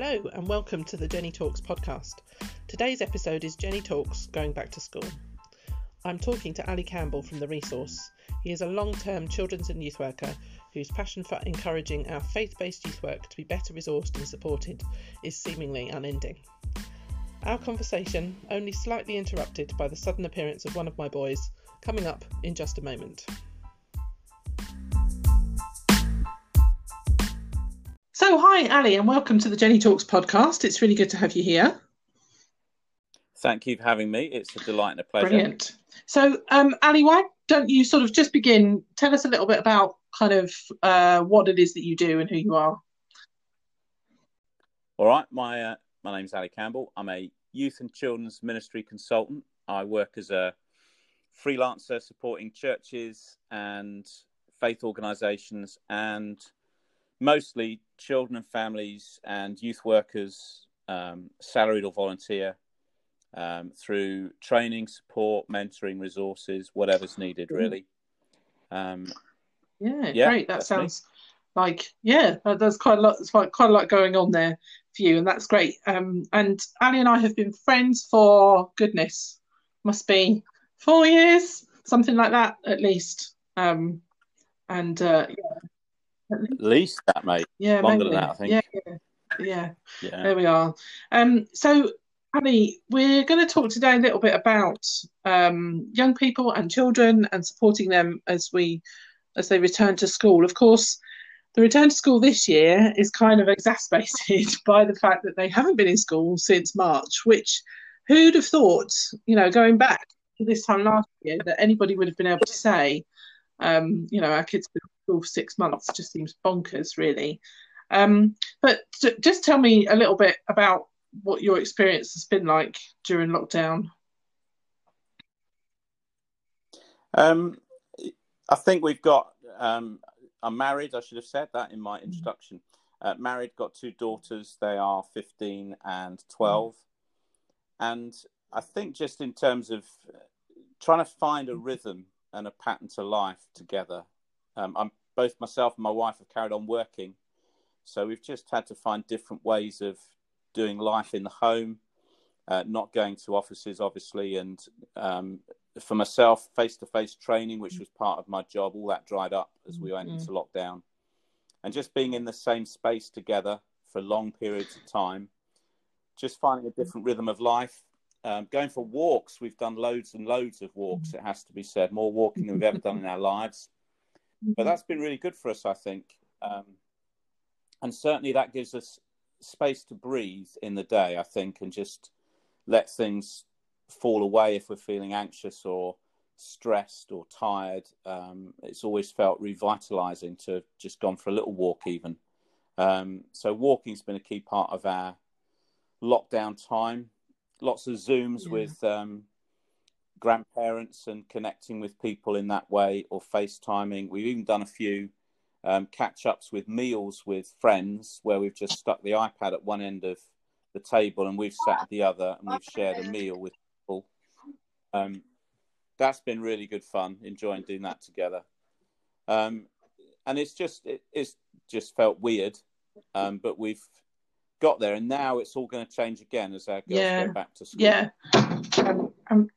Hello, and welcome to the Jenny Talks podcast. Today's episode is Jenny Talks Going Back to School. I'm talking to Ali Campbell from The Resource. He is a long term children's and youth worker whose passion for encouraging our faith based youth work to be better resourced and supported is seemingly unending. Our conversation, only slightly interrupted by the sudden appearance of one of my boys, coming up in just a moment. So, hi, Ali, and welcome to the Jenny Talks podcast. It's really good to have you here. Thank you for having me. It's a delight and a pleasure. Brilliant. So, um, Ali, why don't you sort of just begin? Tell us a little bit about kind of uh, what it is that you do and who you are. All right, my uh, my name's Ali Campbell. I'm a youth and children's ministry consultant. I work as a freelancer supporting churches and faith organisations and mostly children and families and youth workers, um, salaried or volunteer, um, through training, support, mentoring, resources, whatever's needed, really. Um, yeah, yeah, great. That sounds me. like yeah, there's quite a lot. There's quite, quite a lot going on there for you, and that's great. Um, and Ali and I have been friends for goodness, must be four years, something like that at least. Um, and uh, yeah, at least that, mate. Yeah, longer maybe. than that, I think. Yeah, yeah, yeah. yeah. There we are. Um, so, Annie, we're going to talk today a little bit about um, young people and children and supporting them as we as they return to school. Of course, the return to school this year is kind of exacerbated by the fact that they haven't been in school since March. Which, who'd have thought? You know, going back to this time last year, that anybody would have been able to say, um, you know, our kids school for six months just seems bonkers, really. Um, but just tell me a little bit about what your experience has been like during lockdown. Um, I think we've got. Um, I'm married. I should have said that in my introduction. Uh, married, got two daughters. They are 15 and 12. And I think just in terms of trying to find a rhythm and a pattern to life together. Um, I'm both myself and my wife have carried on working. So we've just had to find different ways of doing life in the home, uh, not going to offices, obviously. And um, for myself, face to face training, which was part of my job, all that dried up as we went mm-hmm. into lockdown. And just being in the same space together for long periods of time, just finding a different rhythm of life. Um, going for walks, we've done loads and loads of walks, it has to be said, more walking than we've ever done in our lives but mm-hmm. that's been really good for us, I think. Um, and certainly that gives us space to breathe in the day, I think, and just let things fall away if we're feeling anxious or stressed or tired. Um, it's always felt revitalizing to have just gone for a little walk, even. Um, so, walking's been a key part of our lockdown time. Lots of Zooms yeah. with um, grandparents and connecting with people in that way or FaceTiming. We've even done a few um, catch ups with meals with friends where we've just stuck the iPad at one end of the table and we've sat at the other and we've shared a meal with people. Um, that's been really good fun, enjoying doing that together. Um, and it's just it, it's just felt weird, um, but we've got there, and now it's all going to change again as our girls yeah. go back to school. Yeah, um, um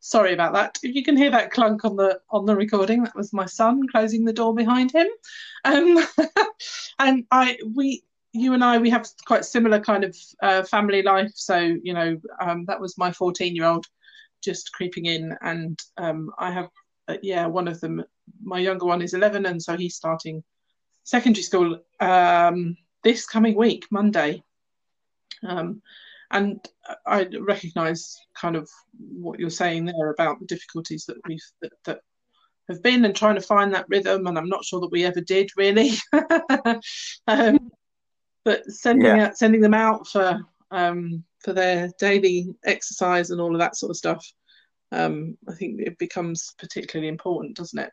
Sorry about that. If you can hear that clunk on the on the recording, that was my son closing the door behind him. Um, and I we you and I we have quite similar kind of uh, family life. So you know um, that was my 14 year old just creeping in, and um, I have uh, yeah one of them. My younger one is 11, and so he's starting secondary school um, this coming week, Monday. Um, and I recognise kind of what you're saying there about the difficulties that we've that, that have been and trying to find that rhythm. And I'm not sure that we ever did really. um, but sending yeah. out, sending them out for um, for their daily exercise and all of that sort of stuff, um, I think it becomes particularly important, doesn't it?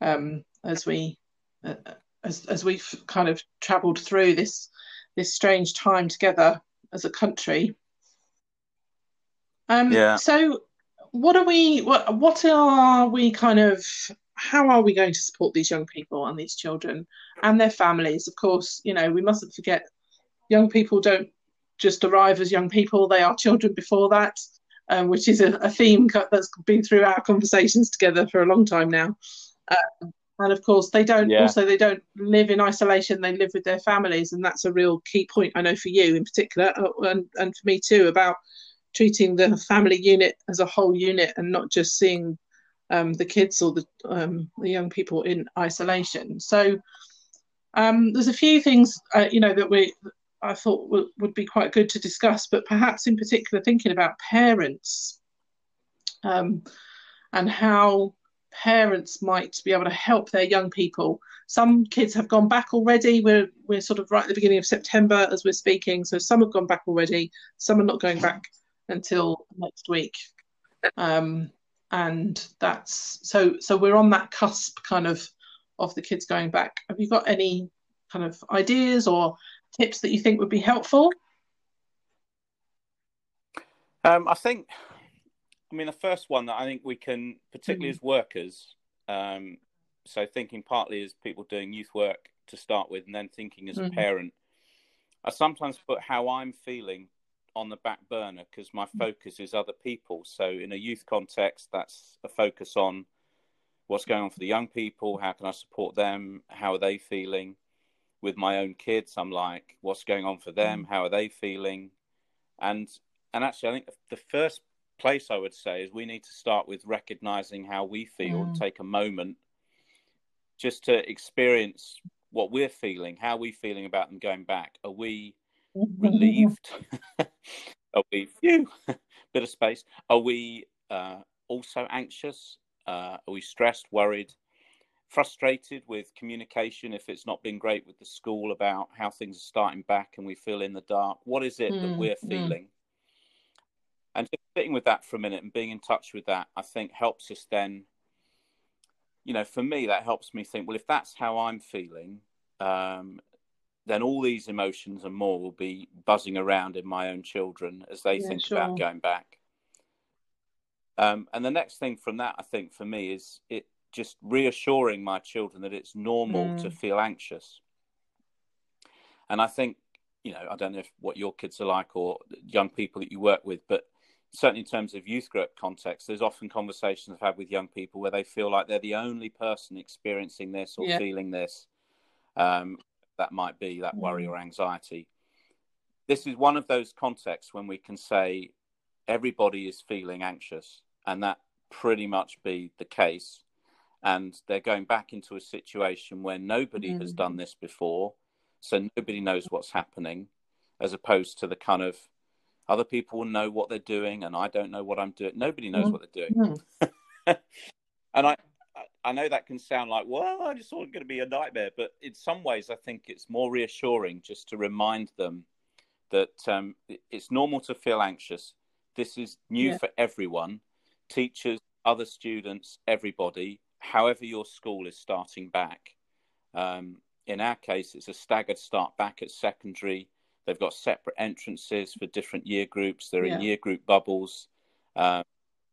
Um, as we uh, as as we've kind of travelled through this this strange time together as a country. Um, yeah. So, what are we? What what are we kind of? How are we going to support these young people and these children and their families? Of course, you know we mustn't forget young people don't just arrive as young people; they are children before that, um, which is a, a, theme that's been through our conversations together for a long time now. Uh, and of course, they don't. Yeah. Also, they don't live in isolation; they live with their families, and that's a real key point. I know for you in particular, uh, and and for me too, about treating the family unit as a whole unit and not just seeing um, the kids or the um, the young people in isolation. So um, there's a few things uh, you know that we I thought w- would be quite good to discuss, but perhaps in particular thinking about parents um, and how parents might be able to help their young people. Some kids have gone back already. We're we're sort of right at the beginning of September as we're speaking, so some have gone back already. Some are not going back until next week. Um, and that's so so we're on that cusp kind of of the kids going back. Have you got any kind of ideas or tips that you think would be helpful? Um, I think, I mean, the first one that I think we can, particularly mm. as workers, um, so thinking partly as people doing youth work to start with, and then thinking as mm. a parent, I sometimes put how I'm feeling on the back burner because my mm. focus is other people. So in a youth context, that's a focus on what's going on for the young people. How can I support them? How are they feeling? With my own kids, I'm like, what's going on for them? Mm. How are they feeling? And and actually, I think the first place I would say is we need to start with recognizing how we feel. Mm. Take a moment just to experience what we're feeling. How are we feeling about them going back? Are we relieved? are we phew, bit of space? Are we uh, also anxious? Uh, are we stressed, worried, frustrated with communication if it's not been great with the school about how things are starting back and we feel in the dark? What is it mm, that we're mm. feeling? Mm. Sitting with that for a minute and being in touch with that, I think helps us then. You know, for me, that helps me think. Well, if that's how I'm feeling, um, then all these emotions and more will be buzzing around in my own children as they yeah, think sure. about going back. Um, and the next thing from that, I think, for me, is it just reassuring my children that it's normal mm. to feel anxious. And I think, you know, I don't know if, what your kids are like or young people that you work with, but certainly in terms of youth group context, there's often conversations I've had with young people where they feel like they're the only person experiencing this or yeah. feeling this. Um, that might be, that worry mm. or anxiety. This is one of those contexts when we can say everybody is feeling anxious, and that pretty much be the case. And they're going back into a situation where nobody mm. has done this before, so nobody knows what's happening, as opposed to the kind of other people know what they're doing, and I don't know what I'm doing. Nobody knows mm. what they're doing. Mm. and I, I know that can sound like, well, I just thought it was going to be a nightmare, but in some ways, I think it's more reassuring just to remind them that um, it's normal to feel anxious. This is new yeah. for everyone teachers, other students, everybody, however, your school is starting back. Um, in our case, it's a staggered start back at secondary. They've got separate entrances for different year groups, they're yeah. in year group bubbles. Uh,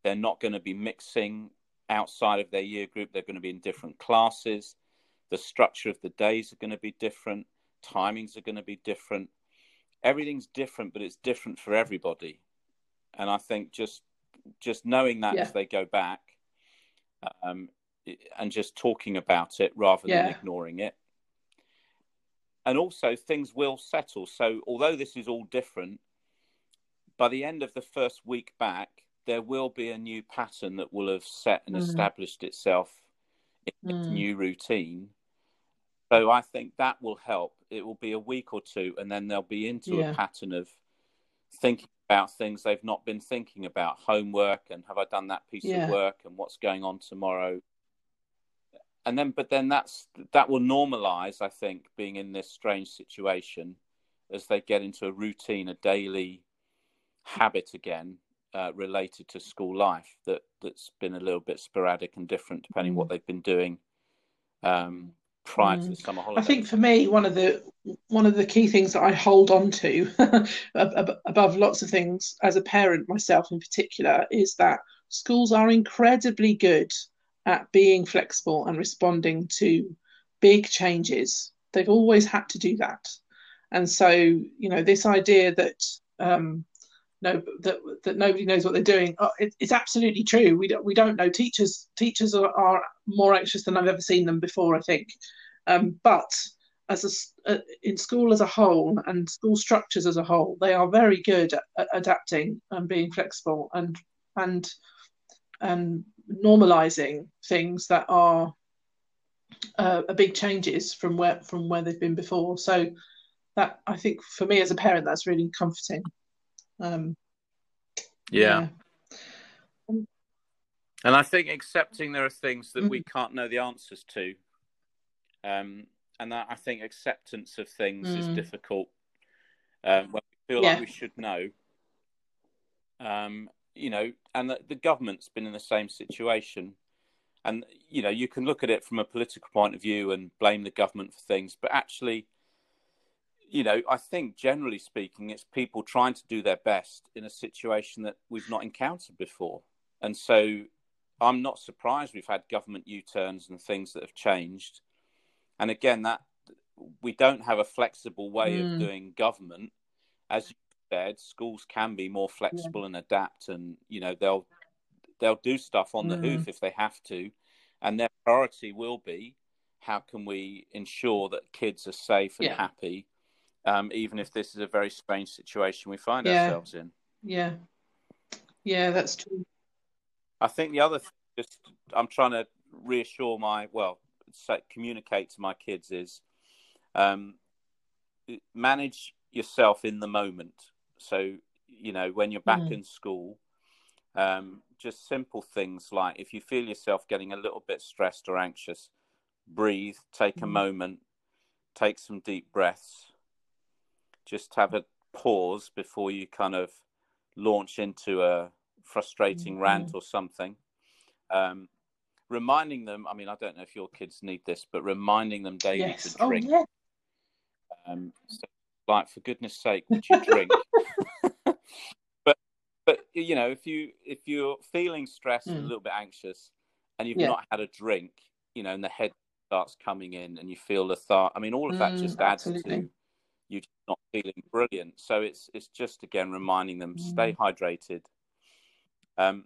they're not going to be mixing outside of their year group. They're going to be in different classes. The structure of the days are going to be different. Timings are going to be different. Everything's different, but it's different for everybody. And I think just just knowing that yeah. as they go back, um, and just talking about it rather yeah. than ignoring it. And also, things will settle. So, although this is all different, by the end of the first week back, there will be a new pattern that will have set and mm. established itself in mm. its new routine. So I think that will help. It will be a week or two, and then they'll be into yeah. a pattern of thinking about things they've not been thinking about homework and have I done that piece yeah. of work and what's going on tomorrow. And then, but then that's that will normalize, I think, being in this strange situation as they get into a routine, a daily habit again uh, related to school life that that's been a little bit sporadic and different depending mm. what they've been doing um, prior mm. to the summer holidays. I think for me, one of the one of the key things that I hold on to above lots of things as a parent myself in particular is that schools are incredibly good at being flexible and responding to big changes. They've always had to do that. And so, you know, this idea that um, no, that that nobody knows what they're doing. Oh, it, it's absolutely true. We don't we don't know. Teachers teachers are, are, more anxious than I've ever seen them before. I think, um, but as a, uh, in school as a whole and school structures as a whole, they are very good at, at adapting and being flexible and and and normalizing things that are uh, a big changes from where from where they've been before. So that I think for me as a parent, that's really comforting. Um, yeah. yeah. And I think accepting there are things that mm. we can't know the answers to. Um, and that I think acceptance of things mm. is difficult um, when we feel yeah. like we should know. Um, you know, and the, the government's been in the same situation. And, you know, you can look at it from a political point of view and blame the government for things, but actually, you know, I think generally speaking, it's people trying to do their best in a situation that we've not encountered before. And so I'm not surprised we've had government U turns and things that have changed. And again, that we don't have a flexible way mm. of doing government. As you said, schools can be more flexible yeah. and adapt, and you know they'll they'll do stuff on the mm. hoof if they have to, and their priority will be how can we ensure that kids are safe and yeah. happy um, even if this is a very strange situation we find yeah. ourselves in. Yeah, yeah, that's true. I think the other thing, just I'm trying to reassure my well, say, communicate to my kids is um, manage yourself in the moment. So you know when you're back mm. in school, um, just simple things like if you feel yourself getting a little bit stressed or anxious, breathe, take mm. a moment, take some deep breaths just have a pause before you kind of launch into a frustrating mm-hmm. rant or something. Um, reminding them, I mean, I don't know if your kids need this, but reminding them daily yes. to oh, drink. Oh, yeah. um, so, like, for goodness sake, would you drink? you know, if you if you're feeling stressed mm. and a mm. little bit anxious, and you've yeah. not had a drink, you know, and the head starts coming in, and you feel the thought. I mean, all of that mm, just adds absolutely. to you're not feeling brilliant. So it's it's just again reminding them mm. stay hydrated, um,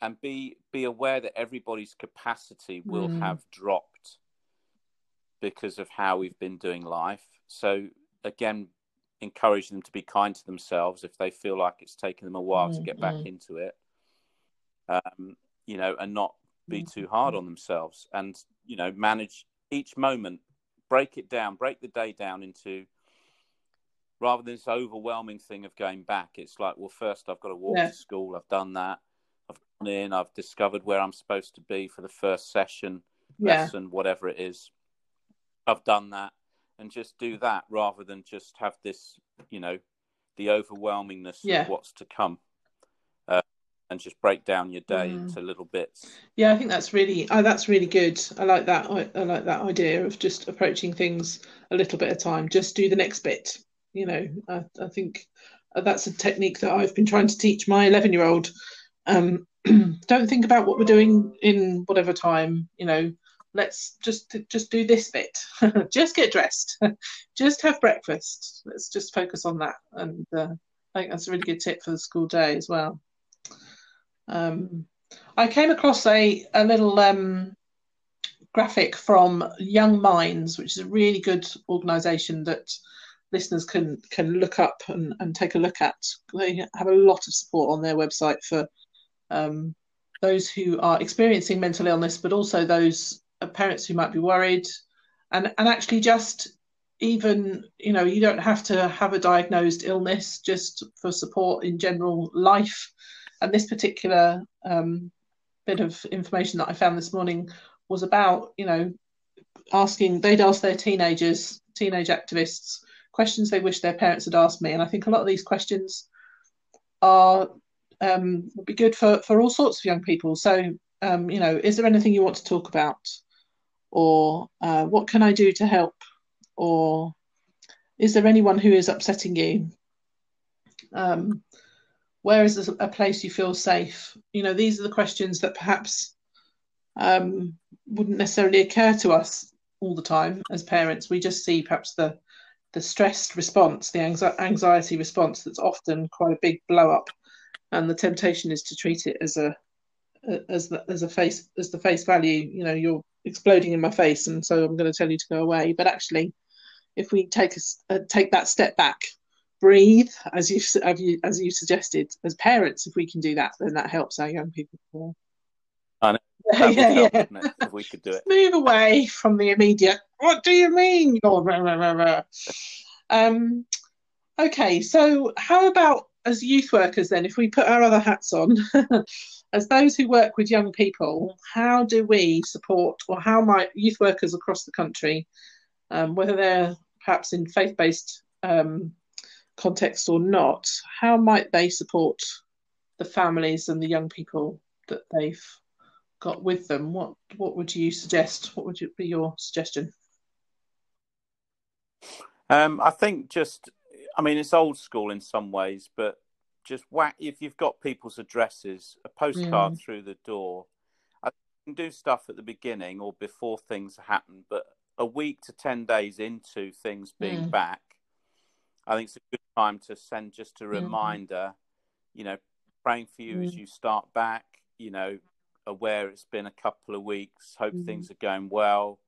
and be be aware that everybody's capacity will mm. have dropped because of how we've been doing life. So again, encourage them to be kind to themselves if they feel like it's taken them a while mm. to get back into it. Um, you know, and not be mm. too hard on themselves, and you know, manage each moment, break it down, break the day down into rather than this overwhelming thing of going back. It's like, well, first I've got to walk yeah. to school. I've done that. I've gone in. I've discovered where I'm supposed to be for the first session, yeah. lesson, whatever it is. I've done that, and just do that rather than just have this, you know, the overwhelmingness yeah. of what's to come. Uh, and just break down your day mm. into little bits. Yeah, I think that's really oh, that's really good. I like that. I, I like that idea of just approaching things a little bit at a time. Just do the next bit you know, I, I think that's a technique that I've been trying to teach my 11 year old. Um, don't think about what we're doing in whatever time, you know, let's just just do this bit. Just get dressed. Just have breakfast. Let's just focus on that. And uh, i think that's a really good tip for the school day as well. Um, i came across a, a little um, graphic from young minds which is a really good organization that listeners can can look up and, and take a look at. They have a lot of support on their website for um, those who are experiencing mental illness, but also those parents who might be worried, and and actually just even you know you don't have to have a diagnosed illness just for support in general life. And this particular um, bit of information that I found this morning was about you know asking they'd ask their teenagers teenage activists questions they wish their parents had asked me. And I think a lot of these questions are um, would be good for for all sorts of young people. So, um, you know, is there anything you want to talk about, or uh, what can I do to help, or is there anyone who is upsetting you? Um, where is a place you feel safe? You know, these are the questions that perhaps um, wouldn't necessarily occur to us all the time as parents. We just see perhaps the the stressed response, the anxiety response that's often quite a big blow up, and the temptation is to treat it as a as the as a face as the face value. You know, you're exploding in my face, and so I'm going to tell you to go away. But actually, if we take a, uh, take that step back, breathe, as you as you as you suggested, as parents, if we can do that, then that helps our young people more. I know. That yeah, help, yeah. If we could do it. Move away from the immediate. What do you mean? um, okay, so how about as youth workers then? If we put our other hats on, as those who work with young people, how do we support, or how might youth workers across the country, um, whether they're perhaps in faith-based um, context or not, how might they support the families and the young people that they've got with them? What what would you suggest? What would be your suggestion? Um, I think just, I mean, it's old school in some ways, but just whack if you've got people's addresses, a postcard mm. through the door. I can do stuff at the beginning or before things happen, but a week to ten days into things being mm. back, I think it's a good time to send just a mm. reminder. You know, praying for you mm. as you start back. You know, aware it's been a couple of weeks. Hope mm. things are going well,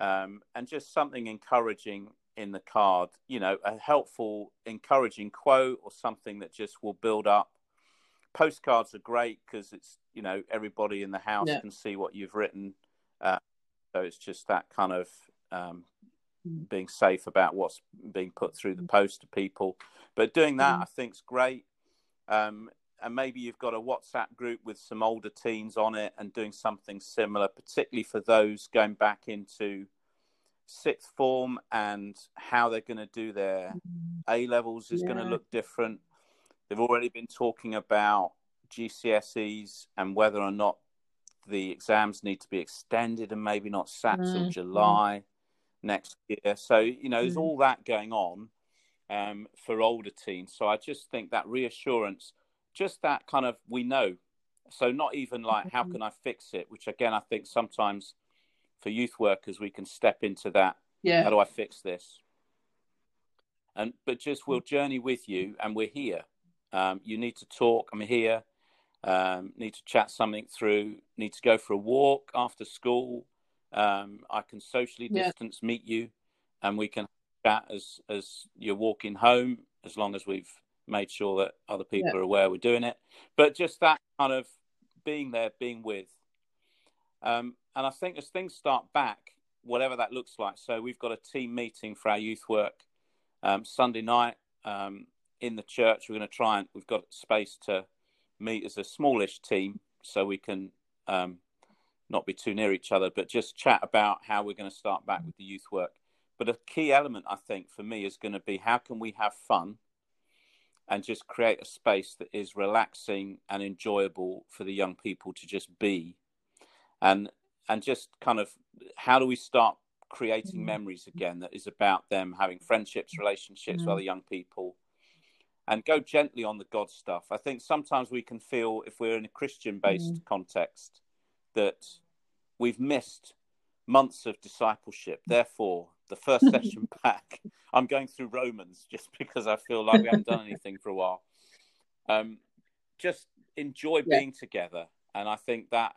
um, and just something encouraging in the card. You know, a helpful, encouraging quote or something that just will build up. Postcards are great because it's you know everybody in the house yeah. can see what you've written. Uh, so it's just that kind of um, mm. being safe about what's being put through the mm. post to people. But doing that, mm. I think, is great. Um, and maybe you've got a WhatsApp group with some older teens on it and doing something similar, particularly for those going back into sixth form and how they're going to do their A levels is yeah. going to look different. They've already been talking about GCSEs and whether or not the exams need to be extended and maybe not sat mm. till July next year. So, you know, there's mm. all that going on um, for older teens. So I just think that reassurance, just that kind of we know. So not even like how mm-hmm. can I fix it, which again I think sometimes for youth workers we can step into that. Yeah. How do I fix this? And but just we'll journey with you, and we're here. Um, you need to talk. I'm here. Um, need to chat something through. Need to go for a walk after school. Um, I can socially distance yeah. meet you, and we can chat as as you're walking home, as long as we've made sure that other people yeah. are aware we're doing it. But just that kind of being there, being with. Um, and I think as things start back, whatever that looks like. So we've got a team meeting for our youth work um, Sunday night um, in the church. We're going to try and we've got space to meet as a smallish team, so we can um, not be too near each other, but just chat about how we're going to start back with the youth work. But a key element, I think, for me is going to be how can we have fun and just create a space that is relaxing and enjoyable for the young people to just be and and just kind of how do we start creating mm-hmm. memories again that is about them having friendships relationships mm-hmm. with other young people and go gently on the god stuff i think sometimes we can feel if we're in a christian based mm-hmm. context that we've missed months of discipleship. Therefore, the first session back, I'm going through Romans just because I feel like we haven't done anything for a while. Um, just enjoy yeah. being together, and I think that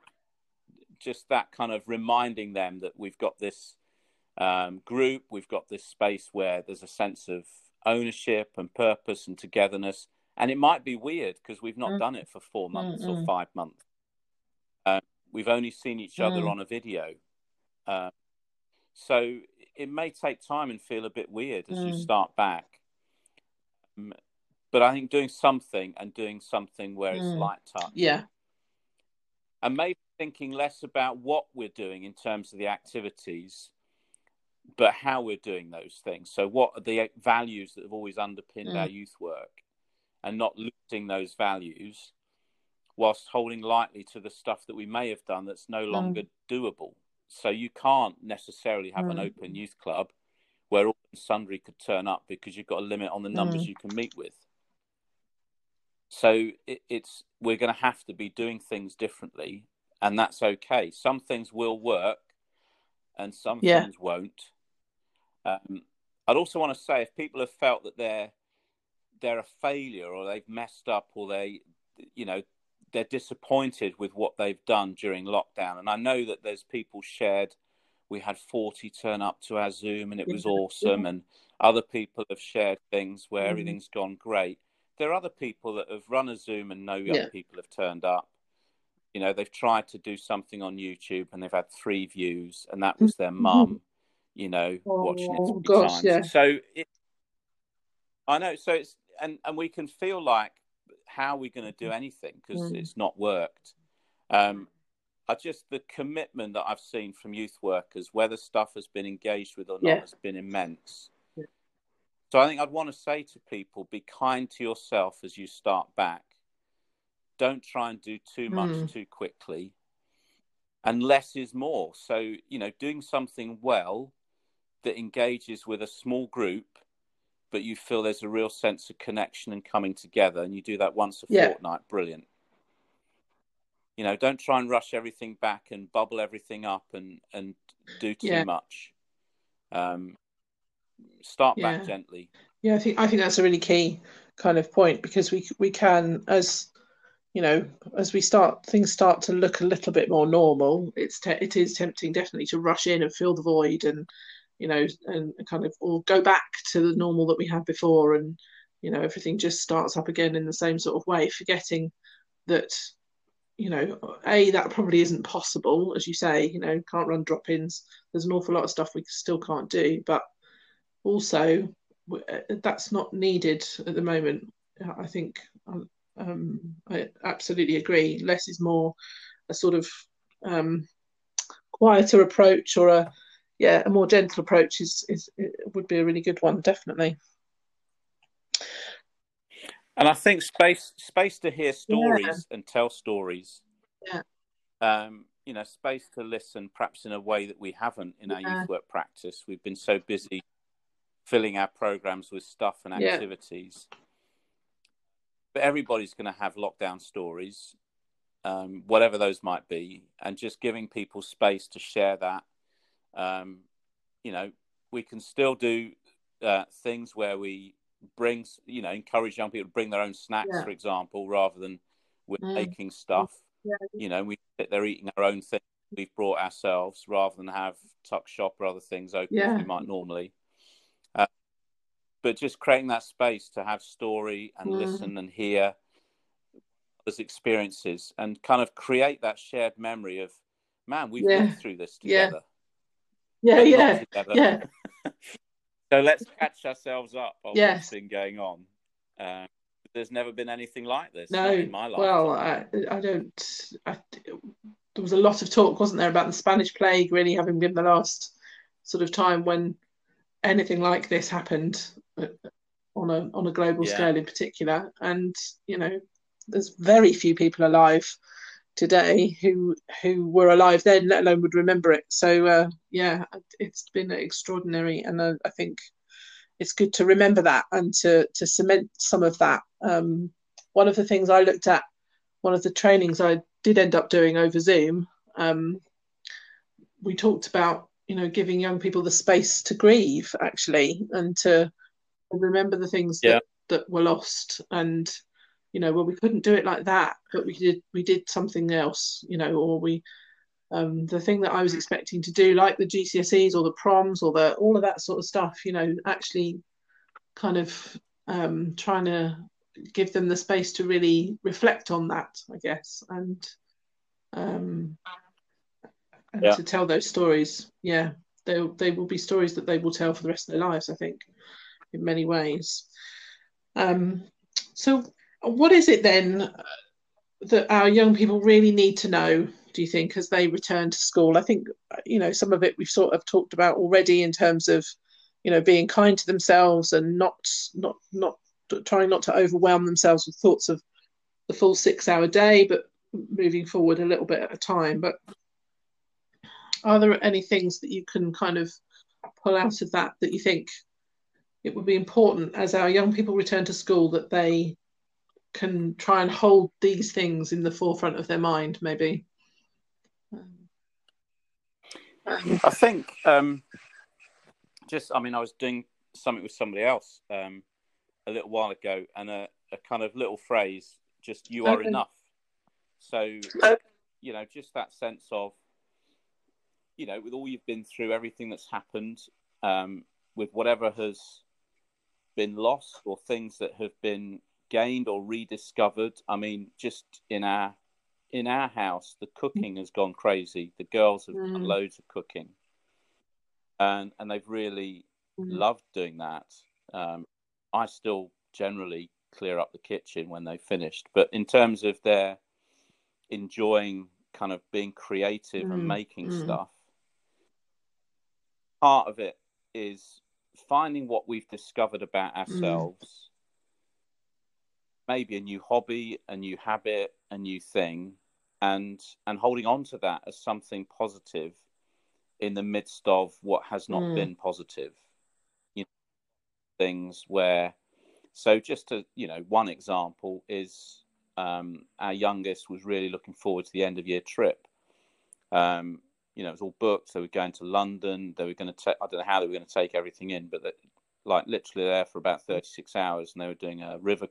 just that kind of reminding them that we've got this um, group, we've got this space where there's a sense of ownership and purpose and togetherness. And it might be weird because we've not mm. done it for four months Mm-mm. or five months. Um, we've only seen each other mm. on a video. Uh, so it may take time and feel a bit weird as mm. you start back. Um, but I think doing something and doing something where it's mm. light touch. Yeah. And maybe thinking less about what we're doing in terms of the activities, but how we're doing those things. So, what are the values that have always underpinned mm. our youth work and not losing those values whilst holding lightly to the stuff that we may have done that's no mm. longer mm. doable. So you can't necessarily have mm. an open youth club where all sundry could turn up because you've got a limit on the numbers mm. you can meet with. So it, it's we're going to have to be doing things differently, and that's okay. Some things will work, and some yeah. things won't. Um, I'd also want to say if people have felt that they're they're a failure or they've messed up or they, you know, they're disappointed with what they've done during lockdown. And I know that there's people shared. We had 40 turn up to our Zoom and it was awesome. And other people have shared things where mm. everything's gone great. There are other people that have run a Zoom and no young people have turned up. You know, they've tried to do something on YouTube and they've had three views, and that was their mm-hmm. mum, you know, oh, watching it. Gosh, times. yeah. So it, I know. So it's and and we can feel like how are we going to do anything because mm. it's not worked. Um, I just the commitment that I've seen from youth workers, whether stuff has been engaged with or not, yeah. has been immense. Yeah. So I think I'd want to say to people: be kind to yourself as you start back. Don't try and do too much mm. too quickly, and less is more. So you know, doing something well that engages with a small group but you feel there's a real sense of connection and coming together, and you do that once a yeah. fortnight, brilliant. You know, don't try and rush everything back and bubble everything up and and do too yeah. much. Um, start yeah. back gently. Yeah, I think I think that's a really key kind of point because we we can as you know as we start things start to look a little bit more normal it's te- it is tempting definitely to rush in and fill the void and you know, and kind of or go back to the normal that we had before, and you know, everything just starts up again in the same sort of way, forgetting that you know, a that probably isn't possible, as you say, you know, can't run drop-ins. There's an awful lot of stuff we still can't do, but also uh, that's not needed at the moment. I think um, I absolutely agree. Less is more. A sort of um, quieter approach or a yeah, a more gentle approach is, is would be a really good one, definitely. And I think space space to hear stories yeah. and tell stories. Yeah. Um, you know, space to listen, perhaps in a way that we haven't in our yeah. youth work practice. We've been so busy filling our programs with stuff and activities. Yeah. But everybody's going to have lockdown stories, um, whatever those might be, and just giving people space to share that um, you know, we can still do uh, things where we bring, you know, encourage young people to bring their own snacks, yeah. for example, rather than we're mm. making stuff. Yeah. You know, we they're eating our own thing we've brought ourselves, rather than have tuck shop or other things open yeah. as we might normally. But just creating that space to have story and mm. listen and hear those experiences and kind of create that shared memory of, man, we've yeah. been through this together yeah, yeah, yeah. so let's catch ourselves up on yes. what's been going on. Uh, there's never been anything like this no, in my life. Well, I, I don't. I, there was a lot of talk, wasn't there, about the Spanish plague really having been the last sort of time when anything like this happened on a on a global yeah. scale in particular. And you know, there's very few people alive today who who were alive then, let alone would remember it. So uh, yeah, it's been extraordinary, and uh, I think it's good to remember that and to to cement some of that. Um, one of the things I looked at, one of the trainings I did end up doing over Zoom, um, we talked about you know giving young people the space to grieve actually and to remember the things yeah. that, that were lost and you know well we couldn't do it like that but we did we did something else you know or we um, the thing that I was expecting to do like the GCSEs or the proms or the all of that sort of stuff you know actually kind of um, trying to give them the space to really reflect on that I guess and um, and yeah. to tell those stories yeah they they will be stories that they will tell for the rest of their lives I think in many ways um, so what is it then that our young people really need to know? Do you think as they return to school? I think you know some of it we've sort of talked about already in terms of you know being kind to themselves and not not not trying not to overwhelm themselves with thoughts of the full six hour day, but moving forward a little bit at a time. But are there any things that you can kind of pull out of that that you think it would be important as our young people return to school that they can try and hold these things in the forefront of their mind, maybe. I think um, just, I mean, I was doing something with somebody else um, a little while ago, and a, a kind of little phrase, just "you are Okay. enough." So, Okay. you know, just that sense of, you know, with all you've been through, everything that's happened, um, with whatever has been lost or things that have been gained or rediscovered. I mean, just in our in our house, the cooking has gone crazy. The girls have done Mm. loads of cooking, and and they've really Mm. loved doing that. Um, I still generally clear up the kitchen when they've finished, but in terms of their enjoying kind of being creative Mm, and making mm. stuff, part of it is finding what we've discovered about ourselves, maybe a new hobby, a new habit, a new thing, and and holding on to that as something positive in the midst of what has not Mm. been positive. You know, things where so just to you know one example is um, our youngest was really looking forward to the end of year trip um, you know it was all booked they were going to london they were going to take i don't know how they were going to take everything in but they, like literally there for about 36 hours and they were doing a river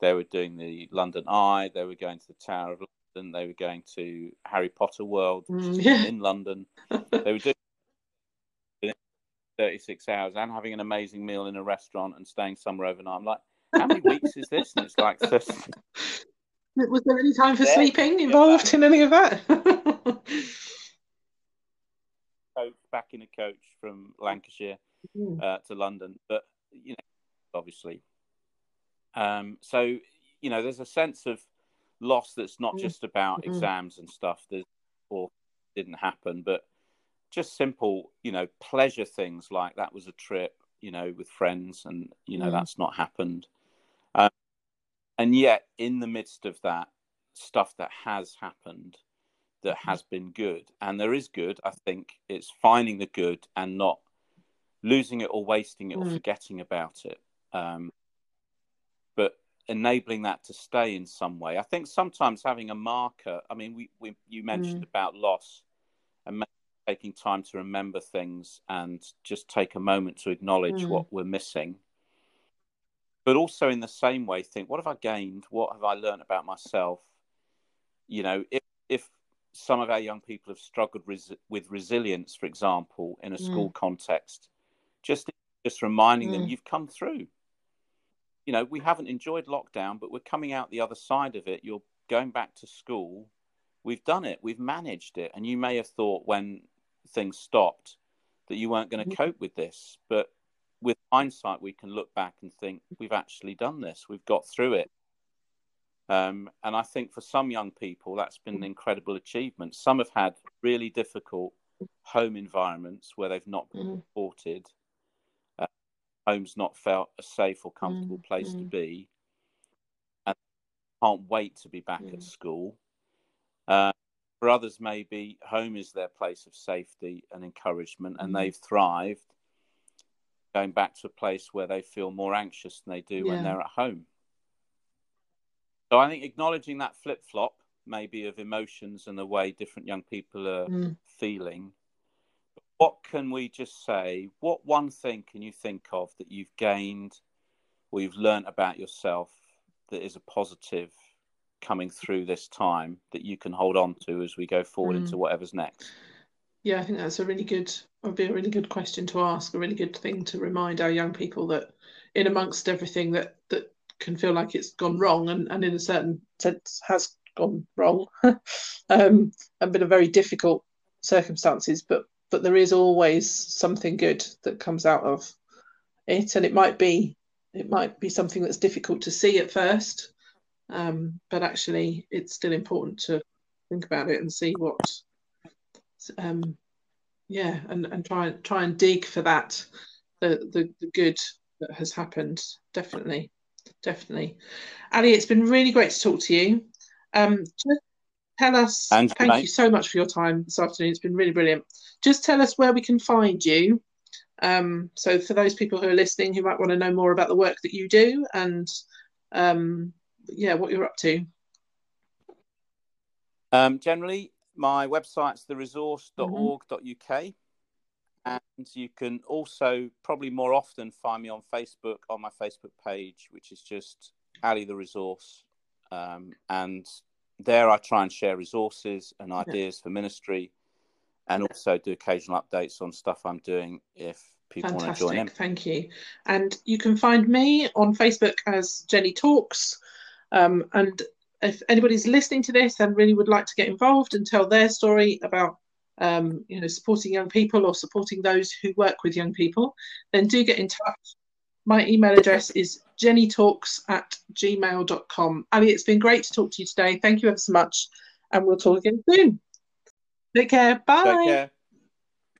they were doing the london eye they were going to the tower of london they were going to harry potter world which Mm, yeah. in london they were doing 36 hours and having an amazing meal in a restaurant and staying somewhere overnight. I'm like, how many weeks is this? And it's like, 30, Was there any time for Yeah, sleeping involved that- in any of that? coach, back in a coach from Lancashire Mm. uh, to London. But, you know, obviously. Um, so, you know, there's a sense of loss that's not Mm. just about Mm. exams and stuff that or didn't happen, but just simple, you know, pleasure things like that was a trip, you know, with friends, and you know Mm. that's not happened. Um, and yet, in the midst of that, stuff that has happened that has been good, and there is good. I think it's finding the good and not losing it or wasting it or Mm. forgetting about it. Um, but enabling that to stay in some way. I think sometimes having a marker. I mean, we, we you mentioned about loss and taking time to remember things and just take a moment to acknowledge Mm. what we're missing. But also, in the same way, think what have I gained? What have I learned about myself? You know, if if some of our young people have struggled res- with resilience, for example, in a Mm. school context, just just reminding them Mm. you've come through. You know, we haven't enjoyed lockdown, but we're coming out the other side of it. You're going back to school. We've done it. We've managed it. And you may have thought when things stopped that you weren't going to Mhm. cope with this, but with hindsight, we can look back and think we've actually done this. We've got through it. Um, and I think for some young people, that's been an incredible achievement. Some have had really difficult home environments where they've not been Mm. supported. Uh, home's not felt a safe or comfortable Mm, place to mm. be, and can't wait to be back Mm. at school. Uh, for others, maybe home is their place of safety and encouragement, and Mm. they've thrived. Going back to a place where they feel more anxious than they do when they're at home. So I think acknowledging that flip flop, maybe of emotions and the way different young people are Mm. feeling. What can we just say? What one thing can you think of that you've gained or you've learnt about yourself that is a positive coming through this time that you can hold on to as we go forward Mm. into whatever's next? Yeah, I think that's a really good, would be a really good question to ask, a really good thing to remind our young people that in amongst everything that that can feel like it's gone wrong and, and in a certain sense has gone wrong, um, and been a very difficult circumstances, but but there is always something good that comes out of it, and it might be it might be something that's difficult to see at first, um, but actually it's still important to think about it and see what um, yeah, and, and try and try and dig for that the, the the good that has happened. Definitely, definitely. Ali, it's been really great to talk to you. Um, just tell us. And thank mate. you so much for your time this afternoon. It's been really brilliant. Just tell us where we can find you. Um, so for those people who are listening who might want to know more about the work that you do and um, yeah, what you're up to. Um, generally, my website's theresource.org.uk and you can also probably more often find me on Facebook on my Facebook page, which is just Ali the Resource. Um, and there I try and share resources and ideas for ministry and also do occasional updates on stuff I'm doing if people Fantastic. want to join in. Thank you. And you can find me on Facebook as Jenny Talks. Um, and if anybody's listening to this and really would like to get involved and tell their story about um, you know supporting young people or supporting those who work with young people, then do get in touch. My email address is jennytalks at gmail.com. Ali, it's been great to talk to you today. Thank you ever so much. And we'll talk again soon. Take care. Bye. Take care.